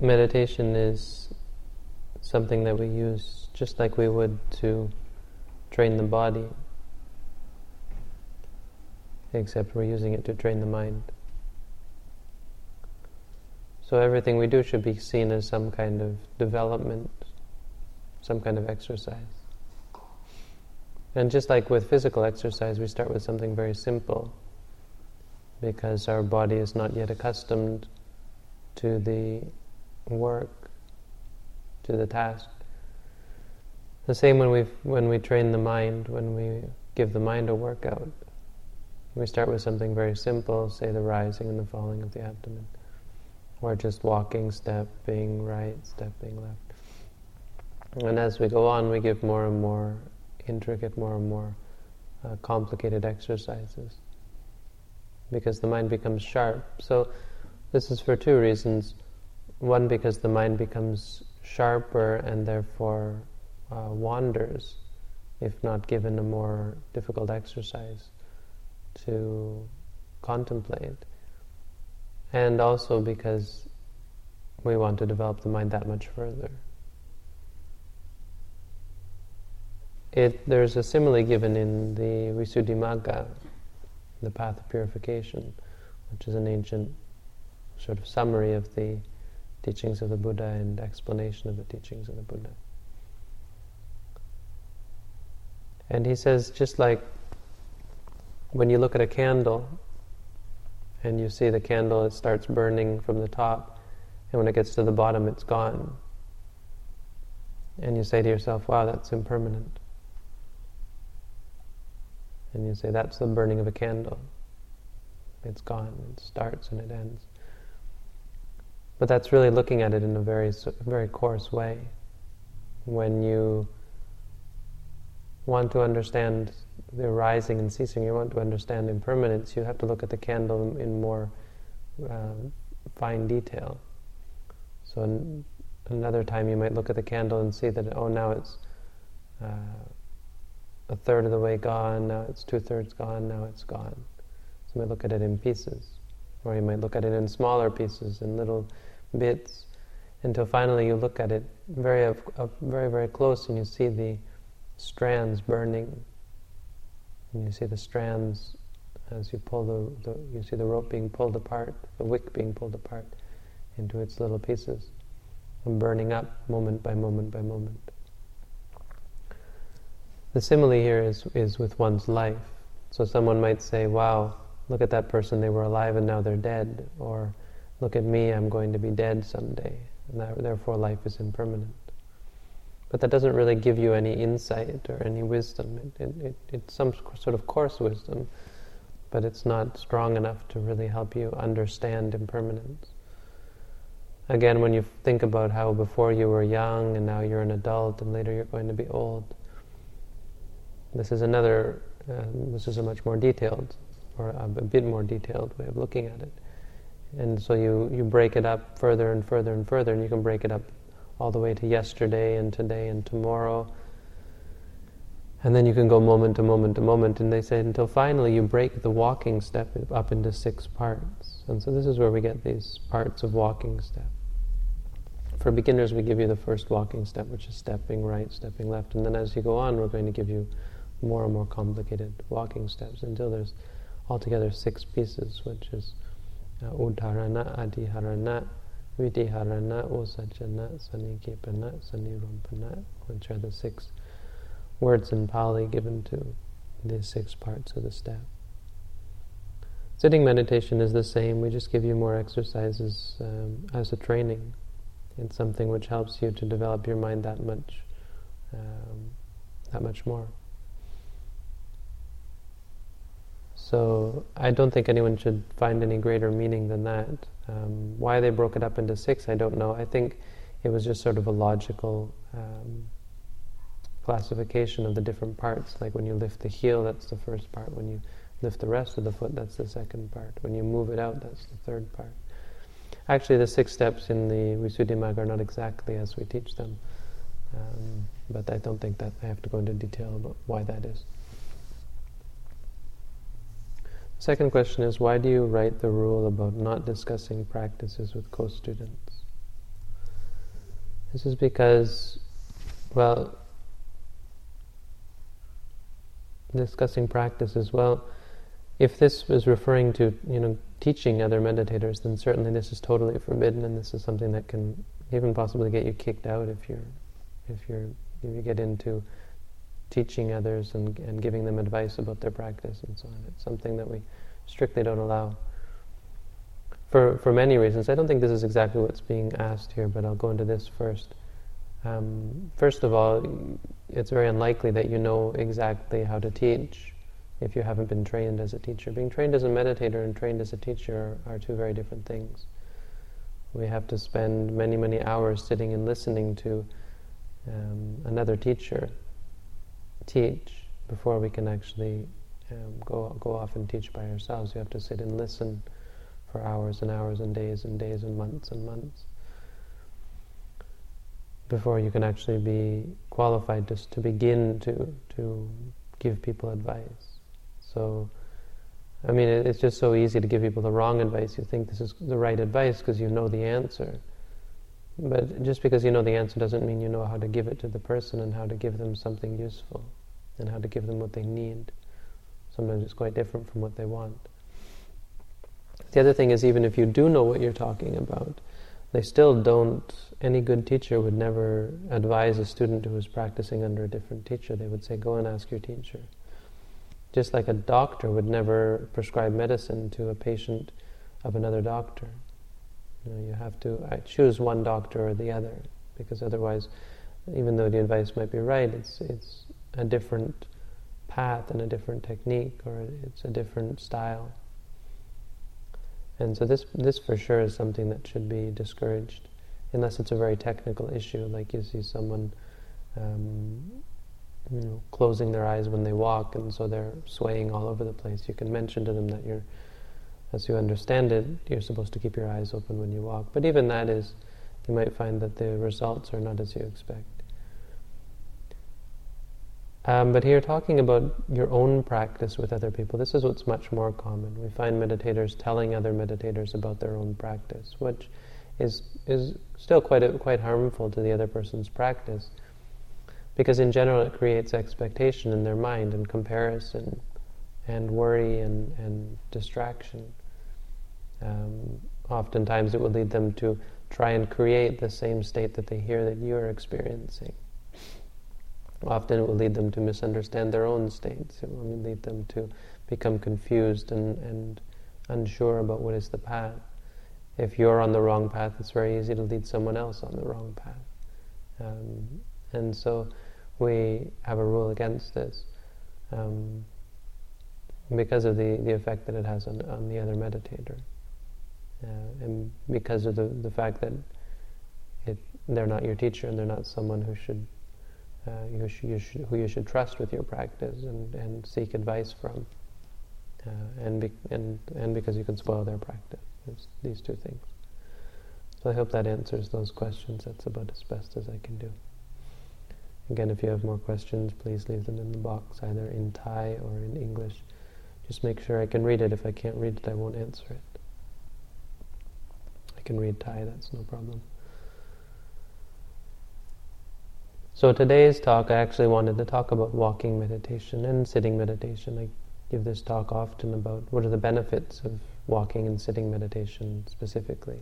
meditation is something that we use just like we would to train the body, except we're using it to train the mind. So everything we do should be seen as some kind of development, some kind of exercise. And just like with physical exercise, we start with something very simple because our body is not yet accustomed to the work, to the task. The same when we when we train the mind, when we give the mind a workout. We start with something very simple, say the rising and the falling of the abdomen, or just walking, stepping right, stepping left. And as we go on, we give more and more intricate, more and more uh, complicated exercises because the mind becomes sharp. So, this is for two reasons. One, because the mind becomes sharper and therefore uh, wanders if not given a more difficult exercise to contemplate. And also because we want to develop the mind that much further. It, there's a simile given in the Visuddhimagga, the path of purification, which is an ancient sort of summary of the teachings of the Buddha and explanation of the teachings of the Buddha. And he says, just like when you look at a candle and you see the candle, it starts burning from the top, and when it gets to the bottom, it's gone. And you say to yourself, wow, that's impermanent. And you say, that's the burning of a candle. It's gone, it starts and it ends. But that's really looking at it in a very, very coarse way. When you want to understand the rising and ceasing, you want to understand impermanence, you have to look at the candle in more uh, fine detail. So an, another time you might look at the candle and see that, oh, now it's uh, a third of the way gone, now it's two thirds gone, now it's gone. So we look at it in pieces. Or you might look at it in smaller pieces, in little bits, until finally you look at it very, very, very close and you see the strands burning. And you see the strands as you pull the, the, you see the rope being pulled apart, the wick being pulled apart into its little pieces, and burning up moment by moment by moment. The simile here is, is with one's life. So someone might say, wow, look at that person, they were alive and now they're dead. Or, look at me, I'm going to be dead someday. And that, therefore life is impermanent. But that doesn't really give you any insight or any wisdom. It, it, it, it's some sort of coarse wisdom, but it's not strong enough to really help you understand impermanence. Again, when you think about how before you were young and now you're an adult and later you're going to be old, this is another, uh, this is a much more detailed, or a, a bit more detailed way of looking at it. And so you, you break it up further and further and further, and you can break it up all the way to yesterday and today and tomorrow. And then you can go moment to moment to moment, and they say until finally you break the walking step up into six parts. And so this is where we get these parts of walking step. For beginners, we give you the first walking step, which is stepping right, stepping left, and then as you go on, we're going to give you more and more complicated walking steps until there's altogether six pieces, which is uh, Uddharana, Atiharana, Vitiharana, Usajana, Sannikkhepana, Sannirumbhana, which are the six words in Pali given to the six parts of the step. Sitting meditation is the same, we just give you more exercises um, as a training. It's something which helps you to develop your mind that much, um, that much more. So I don't think anyone should find any greater meaning than that. Um, why they broke it up into six, I don't know. I think it was just sort of a logical um, classification of the different parts. Like when you lift the heel, that's the first part. When you lift the rest of the foot, that's the second part. When you move it out, that's the third part. Actually, the six steps in the Visuddhimagga are not exactly as we teach them. Um, but I don't think that I have to go into detail about why that is. Second question is why do you write the rule about not discussing practices with co students? This is because, well, discussing practices, well, if this was referring to, you know, teaching other meditators, then certainly this is totally forbidden, and this is something that can even possibly get you kicked out if you're, if you're, if you get into teaching others and, and giving them advice about their practice and so on. It's something that we strictly don't allow. For, for many reasons. I don't think this is exactly what's being asked here, but I'll go into this first. Um, first of all, it's very unlikely that you know exactly how to teach if you haven't been trained as a teacher. Being trained as a meditator and trained as a teacher are, are two very different things. We have to spend many, many hours sitting and listening to um, another teacher teach before we can actually um, go, go off and teach by ourselves. You have to sit and listen for hours and hours and days and days and months and months before you can actually be qualified just to begin to, to give people advice. So, I mean, it, it's just so easy to give people the wrong advice. You think this is the right advice because you know the answer. But just because you know the answer doesn't mean you know how to give it to the person and how to give them something useful and how to give them what they need. Sometimes it's quite different from what they want. The other thing is, even if you do know what you're talking about, they still don't, any good teacher would never advise a student who is practicing under a different teacher. They would say, go and ask your teacher. Just like a doctor would never prescribe medicine to a patient of another doctor. You know, you have to uh, choose one doctor or the other, because otherwise, even though the advice might be right, it's, it's a different path and a different technique, or it's a different style. And so this, this for sure is something that should be discouraged, unless it's a very technical issue, like you see someone um, you know, closing their eyes when they walk, and so they're swaying all over the place. You can mention to them that you're, as you understand it, you're supposed to keep your eyes open when you walk. But even that is, you might find that the results are not as you expect. Um, but here, talking about your own practice with other people, this is what's much more common. We find meditators telling other meditators about their own practice, which is is still quite a, quite harmful to the other person's practice, because in general it creates expectation in their mind and comparison, and worry and and distraction. Um, oftentimes, it will lead them to try and create the same state that they hear that you are experiencing. Often it will lead them to misunderstand their own states. It will lead them to become confused and, and unsure about what is the path. If you're on the wrong path, it's very easy to lead someone else on the wrong path. Um, and so we have a rule against this um, because of the, the effect that it has on, on the other meditator. Uh, and because of the, the fact that it, they're not your teacher and they're not someone who should uh, you sh- you sh- who you should trust with your practice and, and seek advice from, uh, and, be- and, and because you can spoil their practice. There's these two things. So I hope that answers those questions. That's about as best as I can do. Again, if you have more questions, please leave them in the box, either in Thai or in English. Just make sure I can read it. If I can't read it, I won't answer it. I can read Thai, that's no problem. So today's talk, I actually wanted to talk about walking meditation and sitting meditation. I give this talk often about what are the benefits of walking and sitting meditation specifically.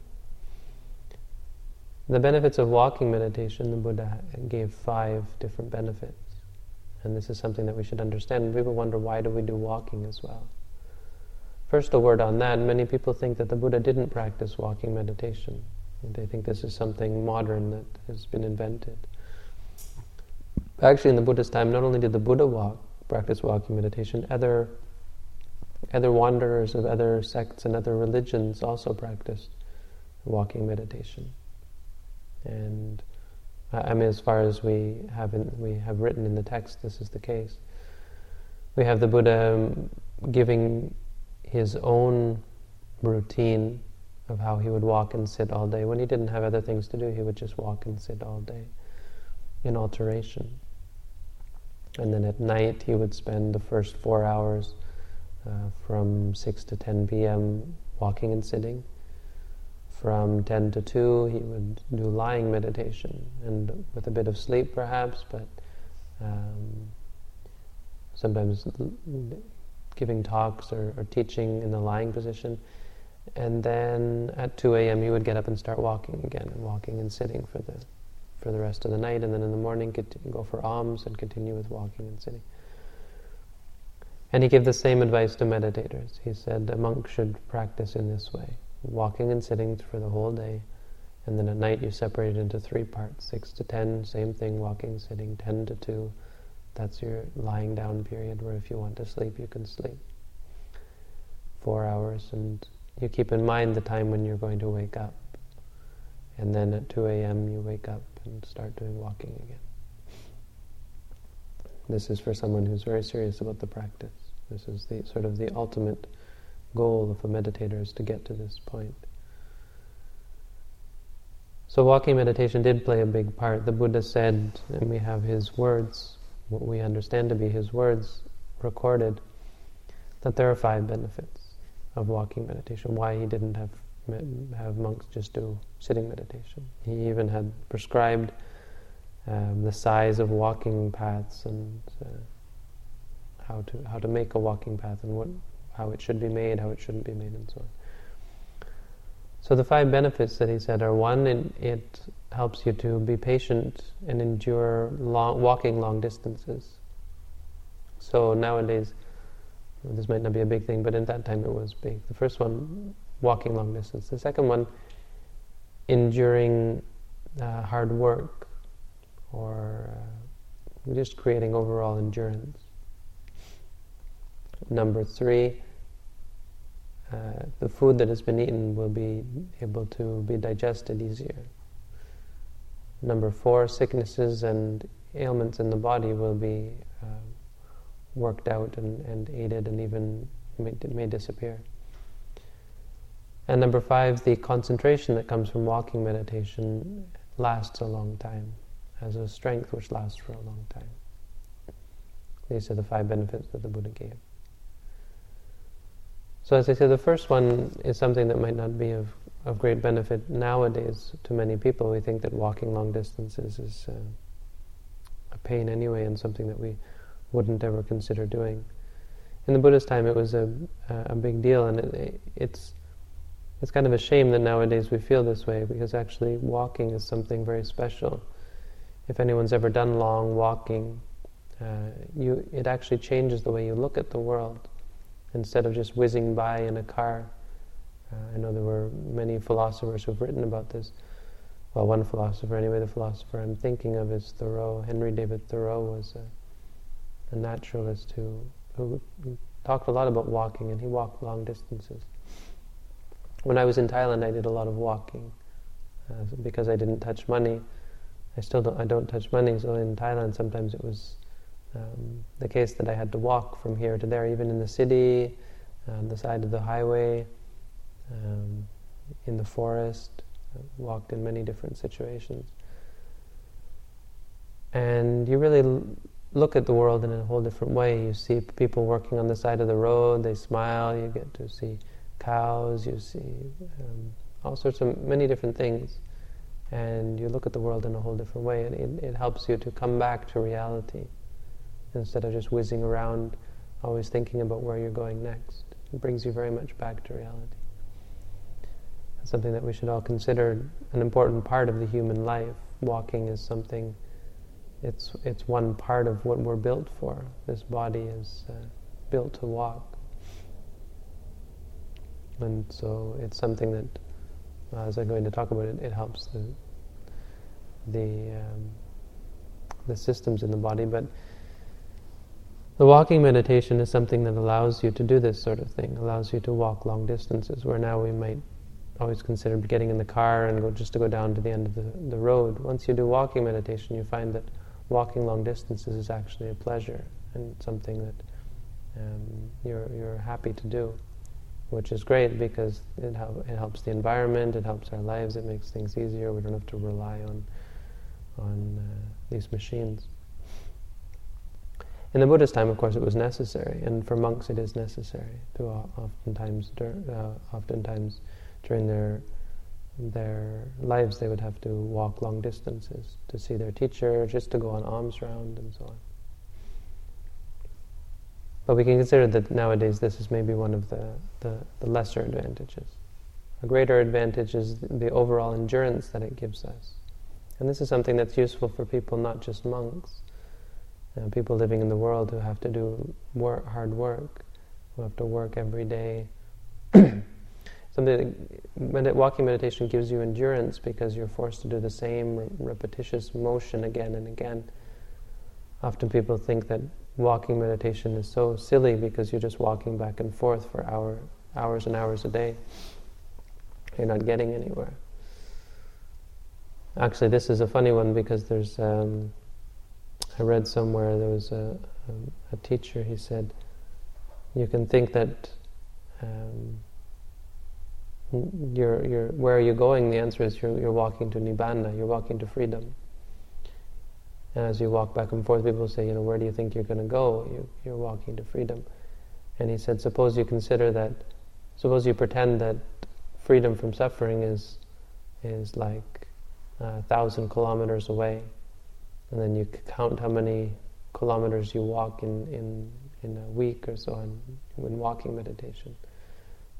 The benefits of walking meditation, the Buddha gave five different benefits. And this is something that we should understand. People wonder why do we do walking as well? First, a word on that. Many people think that the Buddha didn't practice walking meditation. They think this is something modern that has been invented. Actually, in the Buddha's time, not only did the Buddha walk, practice walking meditation, other other wanderers of other sects and other religions also practiced walking meditation. And I mean, as far as we have in, we have written in the text, this is the case. We have the Buddha um, giving his own routine of how he would walk and sit all day. When he didn't have other things to do, he would just walk and sit all day in alteration. And then at night, he would spend the first four hours uh, from 6 to 10 p.m. walking and sitting. From 10 to 2, he would do lying meditation, and with a bit of sleep perhaps, but um, sometimes giving talks or, or, teaching in the lying position. And then at 2 a.m. he would get up and start walking again, and walking and sitting for the, for the rest of the night, and then in the morning go for alms and continue with walking and sitting. And he gave the same advice to meditators. He said a monk should practice in this way walking and sitting for the whole day. And then at night you separate it into three parts 6 to 10, same thing, walking, sitting, 10 to 2. That's your lying down period where if you want to sleep, you can sleep. Four hours, and you keep in mind the time when you're going to wake up. And then at 2 a.m., you wake up and start doing walking again. This is for someone who's very serious about the practice. This is the sort of the ultimate goal of a meditator is to get to this point. So walking meditation did play a big part. The Buddha said, and we have his words, what we understand to be his words recorded, that there are five benefits of walking meditation. Why he didn't have have monks just do sitting meditation. He even had prescribed um, the size of walking paths and uh, how to how to make a walking path and what how it should be made, how it shouldn't be made, and so on. So the five benefits that he said are one, it, it helps you to be patient and endure long, walking long distances. So nowadays, this might not be a big thing, but in that time it was big. The first one, walking long distance. The second one, enduring uh, hard work or uh, just creating overall endurance. Number three, uh, the food that has been eaten will be able to be digested easier. Number four, sicknesses and ailments in the body will be uh, worked out and, and aided and even may, may disappear. And number five, the concentration that comes from walking meditation lasts a long time, has a strength which lasts for a long time. These are the five benefits that the Buddha gave. So as I said, the first one is something that might not be of, of great benefit nowadays to many people. We think that walking long distances is uh, a pain anyway and something that we wouldn't ever consider doing. In the Buddhist time, it was a, a big deal, and it, it's it's kind of a shame that nowadays we feel this way because actually walking is something very special. If anyone's ever done long walking, uh, you it actually changes the way you look at the world instead of just whizzing by in a car. Uh, I know there were many philosophers who've written about this. Well, one philosopher, anyway, the philosopher I'm thinking of is Thoreau. Henry David Thoreau was a, a naturalist who, who, talked a lot about walking, and he walked long distances. When I was in Thailand, I did a lot of walking uh, because I didn't touch money. I still don't. I don't touch money. So in Thailand, sometimes it was um, the case that I had to walk from here to there, even in the city, on the side of the highway, um, in the forest, I walked in many different situations. And you really l- look at the world in a whole different way. You see people working on the side of the road, they smile, you get to see cows, you see um, all sorts of many different things. And you look at the world in a whole different way, and it, it helps you to come back to reality instead of just whizzing around, always thinking about where you're going next. It brings you very much back to reality. It's something that we should all consider an important part of the human life. Walking is something, it's, it's one part of what we're built for. This body is uh, built to walk. And so it's something that, uh, as I'm going to talk about it, it helps the, the, um, the systems in the body, but the walking meditation is something that allows you to do this sort of thing, allows you to walk long distances, where now we might always consider getting in the car and go just to go down to the end of the, the road. Once you do walking meditation, you find that walking long distances is actually a pleasure and something that um, you're, you're happy to do, which is great because it, hel- it helps the environment, it helps our lives, it makes things easier. We don't have to rely on, on uh, these machines. In the Buddhist time, of course, it was necessary, and for monks it is necessary to oftentimes, uh, oftentimes during their their lives, they would have to walk long distances to see their teacher, just to go on alms round, and so on. But we can consider that nowadays this is maybe one of the, the, the lesser advantages. A greater advantage is the overall endurance that it gives us. And this is something that's useful for people, not just monks. Uh, people living in the world who have to do work, hard work, who have to work every day. Something that walking meditation gives you endurance because you're forced to do the same re- repetitious motion again and again. Often people think that walking meditation is so silly because you're just walking back and forth for hour, hours and hours a day. You're not getting anywhere. Actually, this is a funny one because there's. Um, I read somewhere there was a, a, a, teacher. He said, "You can think that um, you're, you're, where are you going? The answer is you're, you're walking to nibbana. You're walking to freedom." And as you walk back and forth, people say, "You know, where do you think you're going to go? You, you're walking to freedom." And he said, "Suppose you consider that. Suppose you pretend that freedom from suffering is is like a thousand kilometers away, and then you count how many kilometers you walk in, in, in a week or so in, in walking meditation.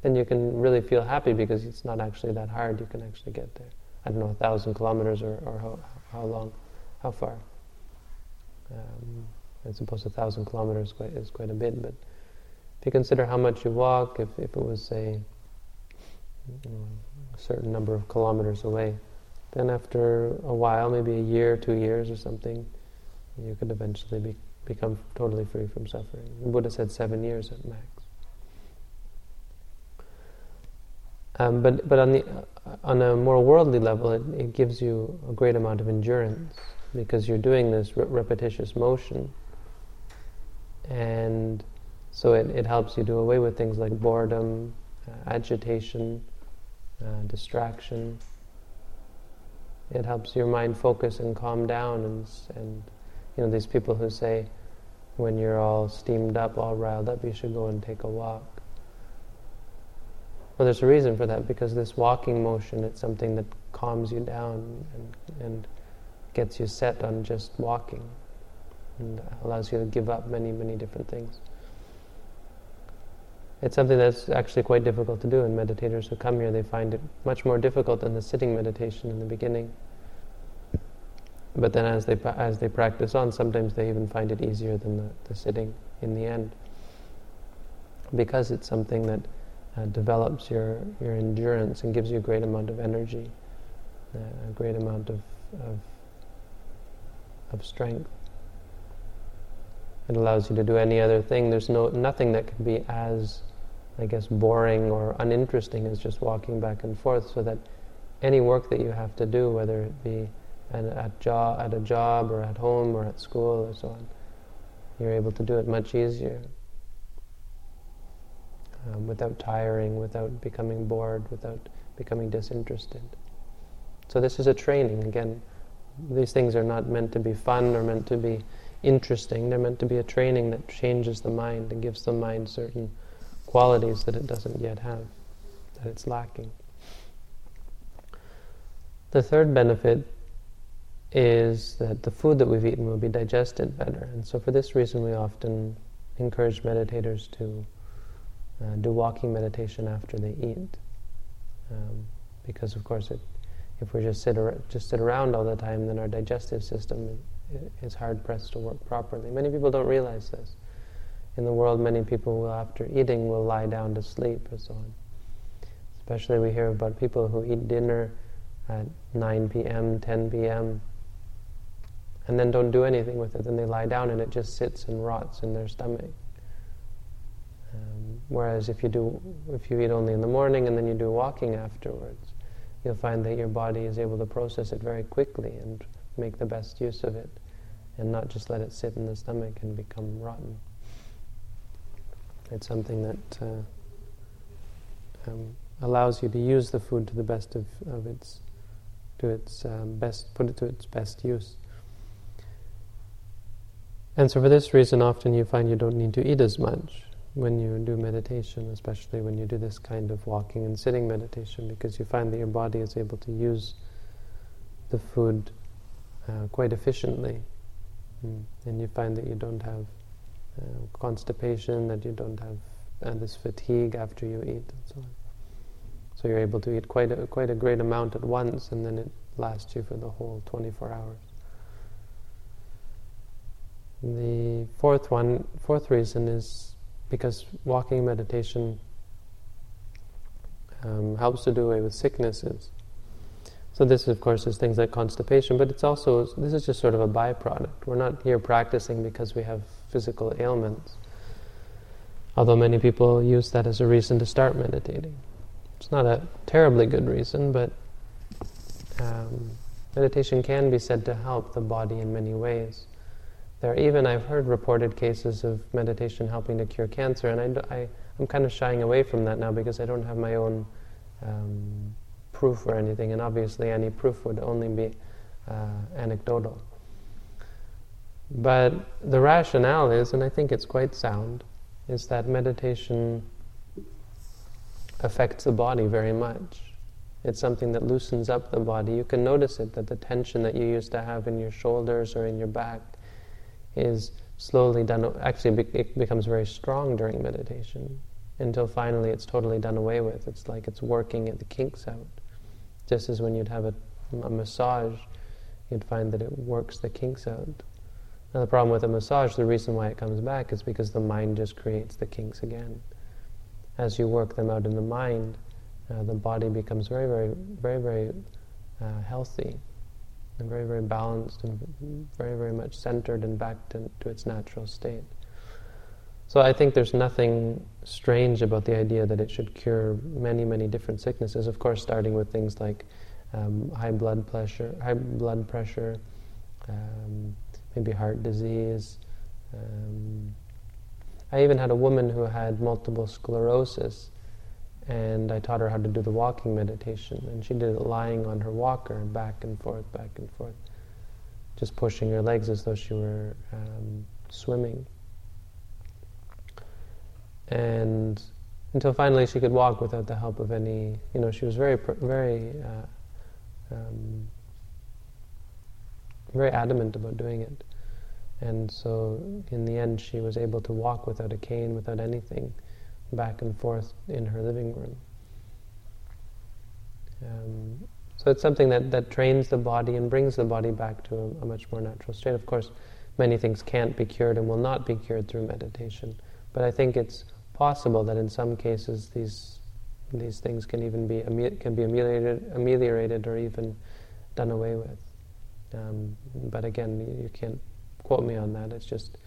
Then you can really feel happy because it's not actually that hard. You can actually get there. I don't know, a thousand kilometers or, or how, how long, how far. Um, I suppose a thousand kilometers quite, is quite a bit, but if you consider how much you walk, if, if it was, say, a certain number of kilometers away, then after a while, maybe a year, two years or something, you could eventually be, become totally free from suffering. The Buddha said seven years at max. Um, but but on the uh, on a more worldly level, it, it, gives you a great amount of endurance because you're doing this re- repetitious motion, and so it, it helps you do away with things like boredom, uh, agitation, uh, distraction. It helps your mind focus and calm down. And, and, you know, these people who say, when you're all steamed up, all riled up, you should go and take a walk. Well, there's a reason for that because this walking motion, it's something that calms you down and, and gets you set on just walking and allows you to give up many, many different things. It's something that's actually quite difficult to do, and meditators who come here, they find it much more difficult than the sitting meditation in the beginning. But then as they, as they practice on, sometimes they even find it easier than the, the sitting in the end. Because it's something that uh, develops your, your endurance and gives you a great amount of energy, uh, a great amount of, of, of strength. It allows you to do any other thing. There's no nothing that can be as I guess, boring or uninteresting is just walking back and forth, so that any work that you have to do, whether it be at, at, job, at a job or at home or at school or so on, you're able to do it much easier. Um, without tiring, without becoming bored, without becoming disinterested. So this is a training. Again, these things are not meant to be fun or meant to be interesting. They're meant to be a training that changes the mind and gives the mind certain qualities that it doesn't yet have, that it's lacking. The third benefit is that the food that we've eaten will be digested better. And so, for this reason, we often encourage meditators to uh, do walking meditation after they eat. Um, because, of course, it, if we just sit, ar- just sit around all the time, then our digestive system is hard pressed to work properly. Many people don't realize this in the world, many people will, after eating, will lie down to sleep and so on. Especially we hear about people who eat dinner at 9 p.m., 10 p.m., and then don't do anything with it. Then they lie down and it just sits and rots in their stomach. Um, whereas if you do, if you eat only in the morning and then you do walking afterwards, you'll find that your body is able to process it very quickly and make the best use of it, and not just let it sit in the stomach and become rotten. It's something that uh, um, allows you to use the food to the best of, of its, to its um, best, put it to its best use. And so, for this reason, often you find you don't need to eat as much when you do meditation, especially when you do this kind of walking and sitting meditation, because you find that your body is able to use the food uh, quite efficiently. Mm. And you find that you don't have uh, constipation, that you don't have and this fatigue after you eat, and so on. So you're able to eat quite a, quite a great amount at once, and then it lasts you for the whole 24 hours. The fourth one, fourth reason is because walking meditation um, helps to do away with sicknesses. So this, of course, is things like constipation, but it's also this is just sort of a byproduct. We're not here practicing because we have physical ailments. Although many people use that as a reason to start meditating. It's not a terribly good reason, but um, meditation can be said to help the body in many ways. There are even, I've heard reported cases of meditation helping to cure cancer, and I, I, am kind of shying away from that now because I don't have my own um, proof or anything, and obviously any proof would only be uh, anecdotal. But the rationale is, and I think it's quite sound, is that meditation affects the body very much. It's something that loosens up the body. You can notice it that the tension that you used to have in your shoulders or in your back is slowly done, actually it becomes very strong during meditation until finally it's totally done away with. It's like it's working at the kinks out. Just as when you'd have a, a massage, you'd find that it works the kinks out. Now the problem with a massage, the reason why it comes back is because the mind just creates the kinks again. As you work them out in the mind, uh, the body becomes very, very, very, very uh, healthy and very, very balanced and very, very much centered and back to, to its natural state. So I think there's nothing strange about the idea that it should cure many, many different sicknesses. Of course, starting with things like um, high blood pressure, high blood pressure, um, maybe heart disease. Um, I even had a woman who had multiple sclerosis, and I taught her how to do the walking meditation. And she did it lying on her walker, back and forth, back and forth, just pushing her legs as though she were um, swimming. And until finally she could walk without the help of any, you know, she was very, very, uh, um, very adamant about doing it. And so in the end, she was able to walk without a cane, without anything back and forth in her living room. Um, so it's something that, that trains the body and brings the body back to a, a, much more natural state. Of course, many things can't be cured and will not be cured through meditation. But I think it's possible that in some cases these these things can even be can be ameliorated, ameliorated or even done away with. Um, but again, you, you can't quote me on that. It's just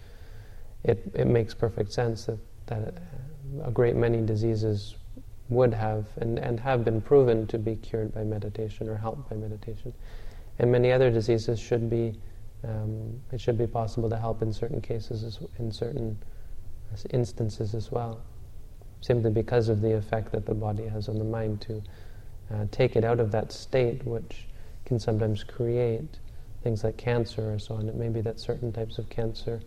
it it makes perfect sense that that a great many diseases would have and, and have been proven to be cured by meditation or helped by meditation. And many other diseases should be, um, it should be possible to help in certain cases, in certain instances as well, simply because of the effect that the body has on the mind to uh, take it out of that state which can sometimes create things like cancer or so on. It may be that certain types of cancer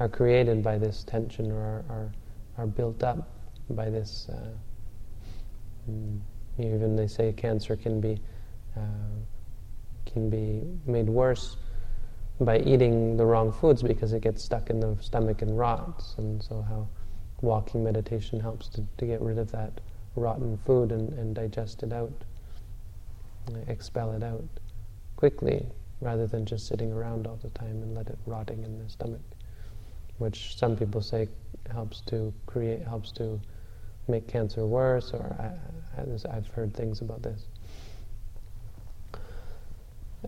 are created by this tension or are, are are built up by this. Uh, mm, even they say cancer can be uh, can be made worse by eating the wrong foods because it gets stuck in the stomach and rots. And so how walking meditation helps to, to get rid of that rotten food and, and digest it out, expel it out quickly rather than just sitting around all the time and let it rotting in the stomach which some people say helps to create, helps to make cancer worse, or I, have heard things about this.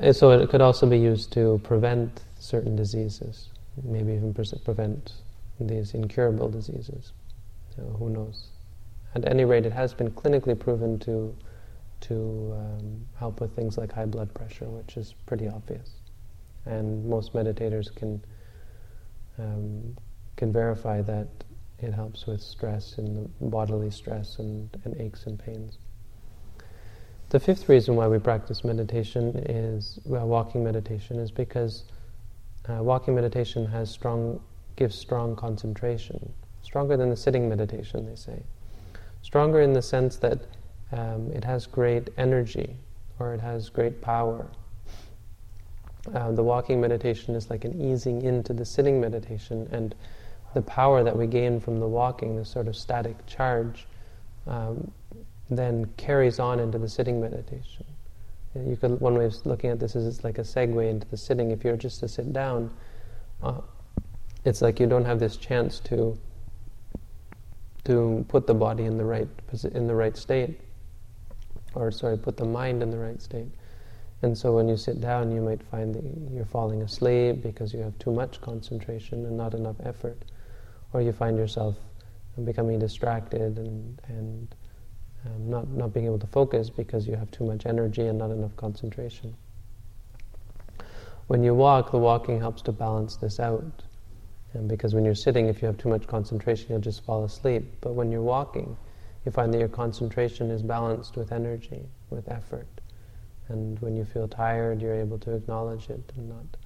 And so it could also be used to prevent certain diseases, maybe even prevent these incurable diseases. Who knows? At any rate, it has been clinically proven to to um, help with things like high blood pressure, which is pretty obvious, and most meditators can um, can verify that it helps with stress and bodily stress and, and aches and pains. The fifth reason why we practice meditation is well, walking meditation is because uh, walking meditation has strong gives strong concentration. Stronger than the sitting meditation, they say. Stronger in the sense that um, it has great energy or it has great power. Uh, the walking meditation is like an easing into the sitting meditation, and the power that we gain from the walking, the sort of static charge, um, then carries on into the sitting meditation. You could one way of looking at this is it's like a segue into the sitting. If you're just to sit down, uh, it's like you don't have this chance to to put the body in the right in the right state, or sorry, put the mind in the right state. And so when you sit down, you might find that you're falling asleep because you have too much concentration and not enough effort, or you find yourself becoming distracted and and um, not, not being able to focus because you have too much energy and not enough concentration. When you walk, the walking helps to balance this out. And because when you're sitting, if you have too much concentration, you'll just fall asleep. But when you're walking, you find that your concentration is balanced with energy, with effort. And when you feel tired, you're able to acknowledge it and not,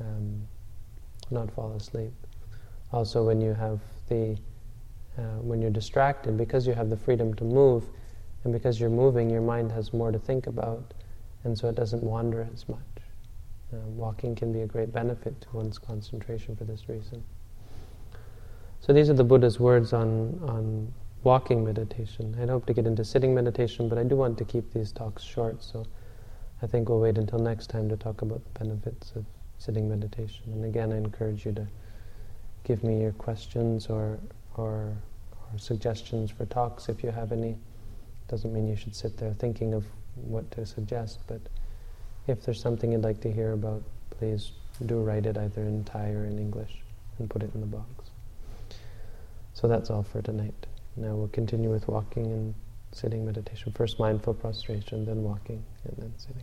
um, not fall asleep. Also, when you have the uh, when you're distracted, because you have the freedom to move, and because you're moving, your mind has more to think about, and so it doesn't wander as much. Uh, walking can be a great benefit to one's concentration for this reason. So these are the Buddha's words on, on walking meditation. I'd hope to get into sitting meditation, but I do want to keep these talks short, so I think we'll wait until next time to talk about the benefits of sitting meditation. And again, I encourage you to give me your questions or or, or suggestions for talks if you have any. Doesn't mean you should sit there thinking of what to suggest, but if there's something you'd like to hear about, please do write it either in Thai or in English and put it in the box. So that's all for tonight. Now we'll continue with walking and sitting meditation. First mindful prostration, then walking, and then sitting.